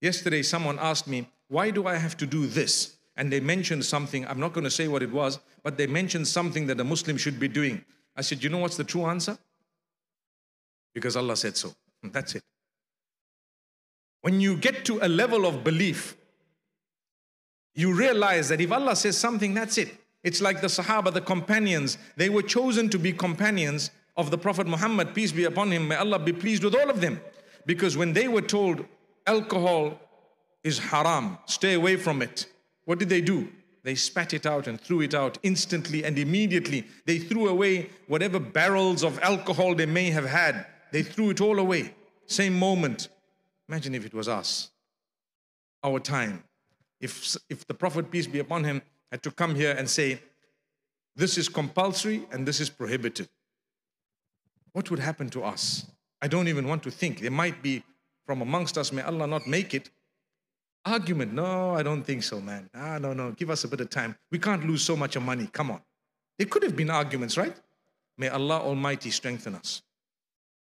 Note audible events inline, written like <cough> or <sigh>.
Yesterday, someone asked me, Why do I have to do this? And they mentioned something, I'm not going to say what it was, but they mentioned something that a Muslim should be doing. I said, You know what's the true answer? Because Allah said so. <laughs> That's it. When you get to a level of belief, you realize that if Allah says something, that's it. It's like the Sahaba, the companions. They were chosen to be companions of the Prophet Muhammad, peace be upon him. May Allah be pleased with all of them. Because when they were told alcohol is haram, stay away from it, what did they do? They spat it out and threw it out instantly and immediately. They threw away whatever barrels of alcohol they may have had. They threw it all away. Same moment. Imagine if it was us, our time. If, if the Prophet, peace be upon him, had to come here and say, This is compulsory and this is prohibited. What would happen to us? I don't even want to think. There might be from amongst us, may Allah not make it. Argument, no, I don't think so, man. Ah, no, no, give us a bit of time. We can't lose so much of money. Come on. There could have been arguments, right? May Allah Almighty strengthen us.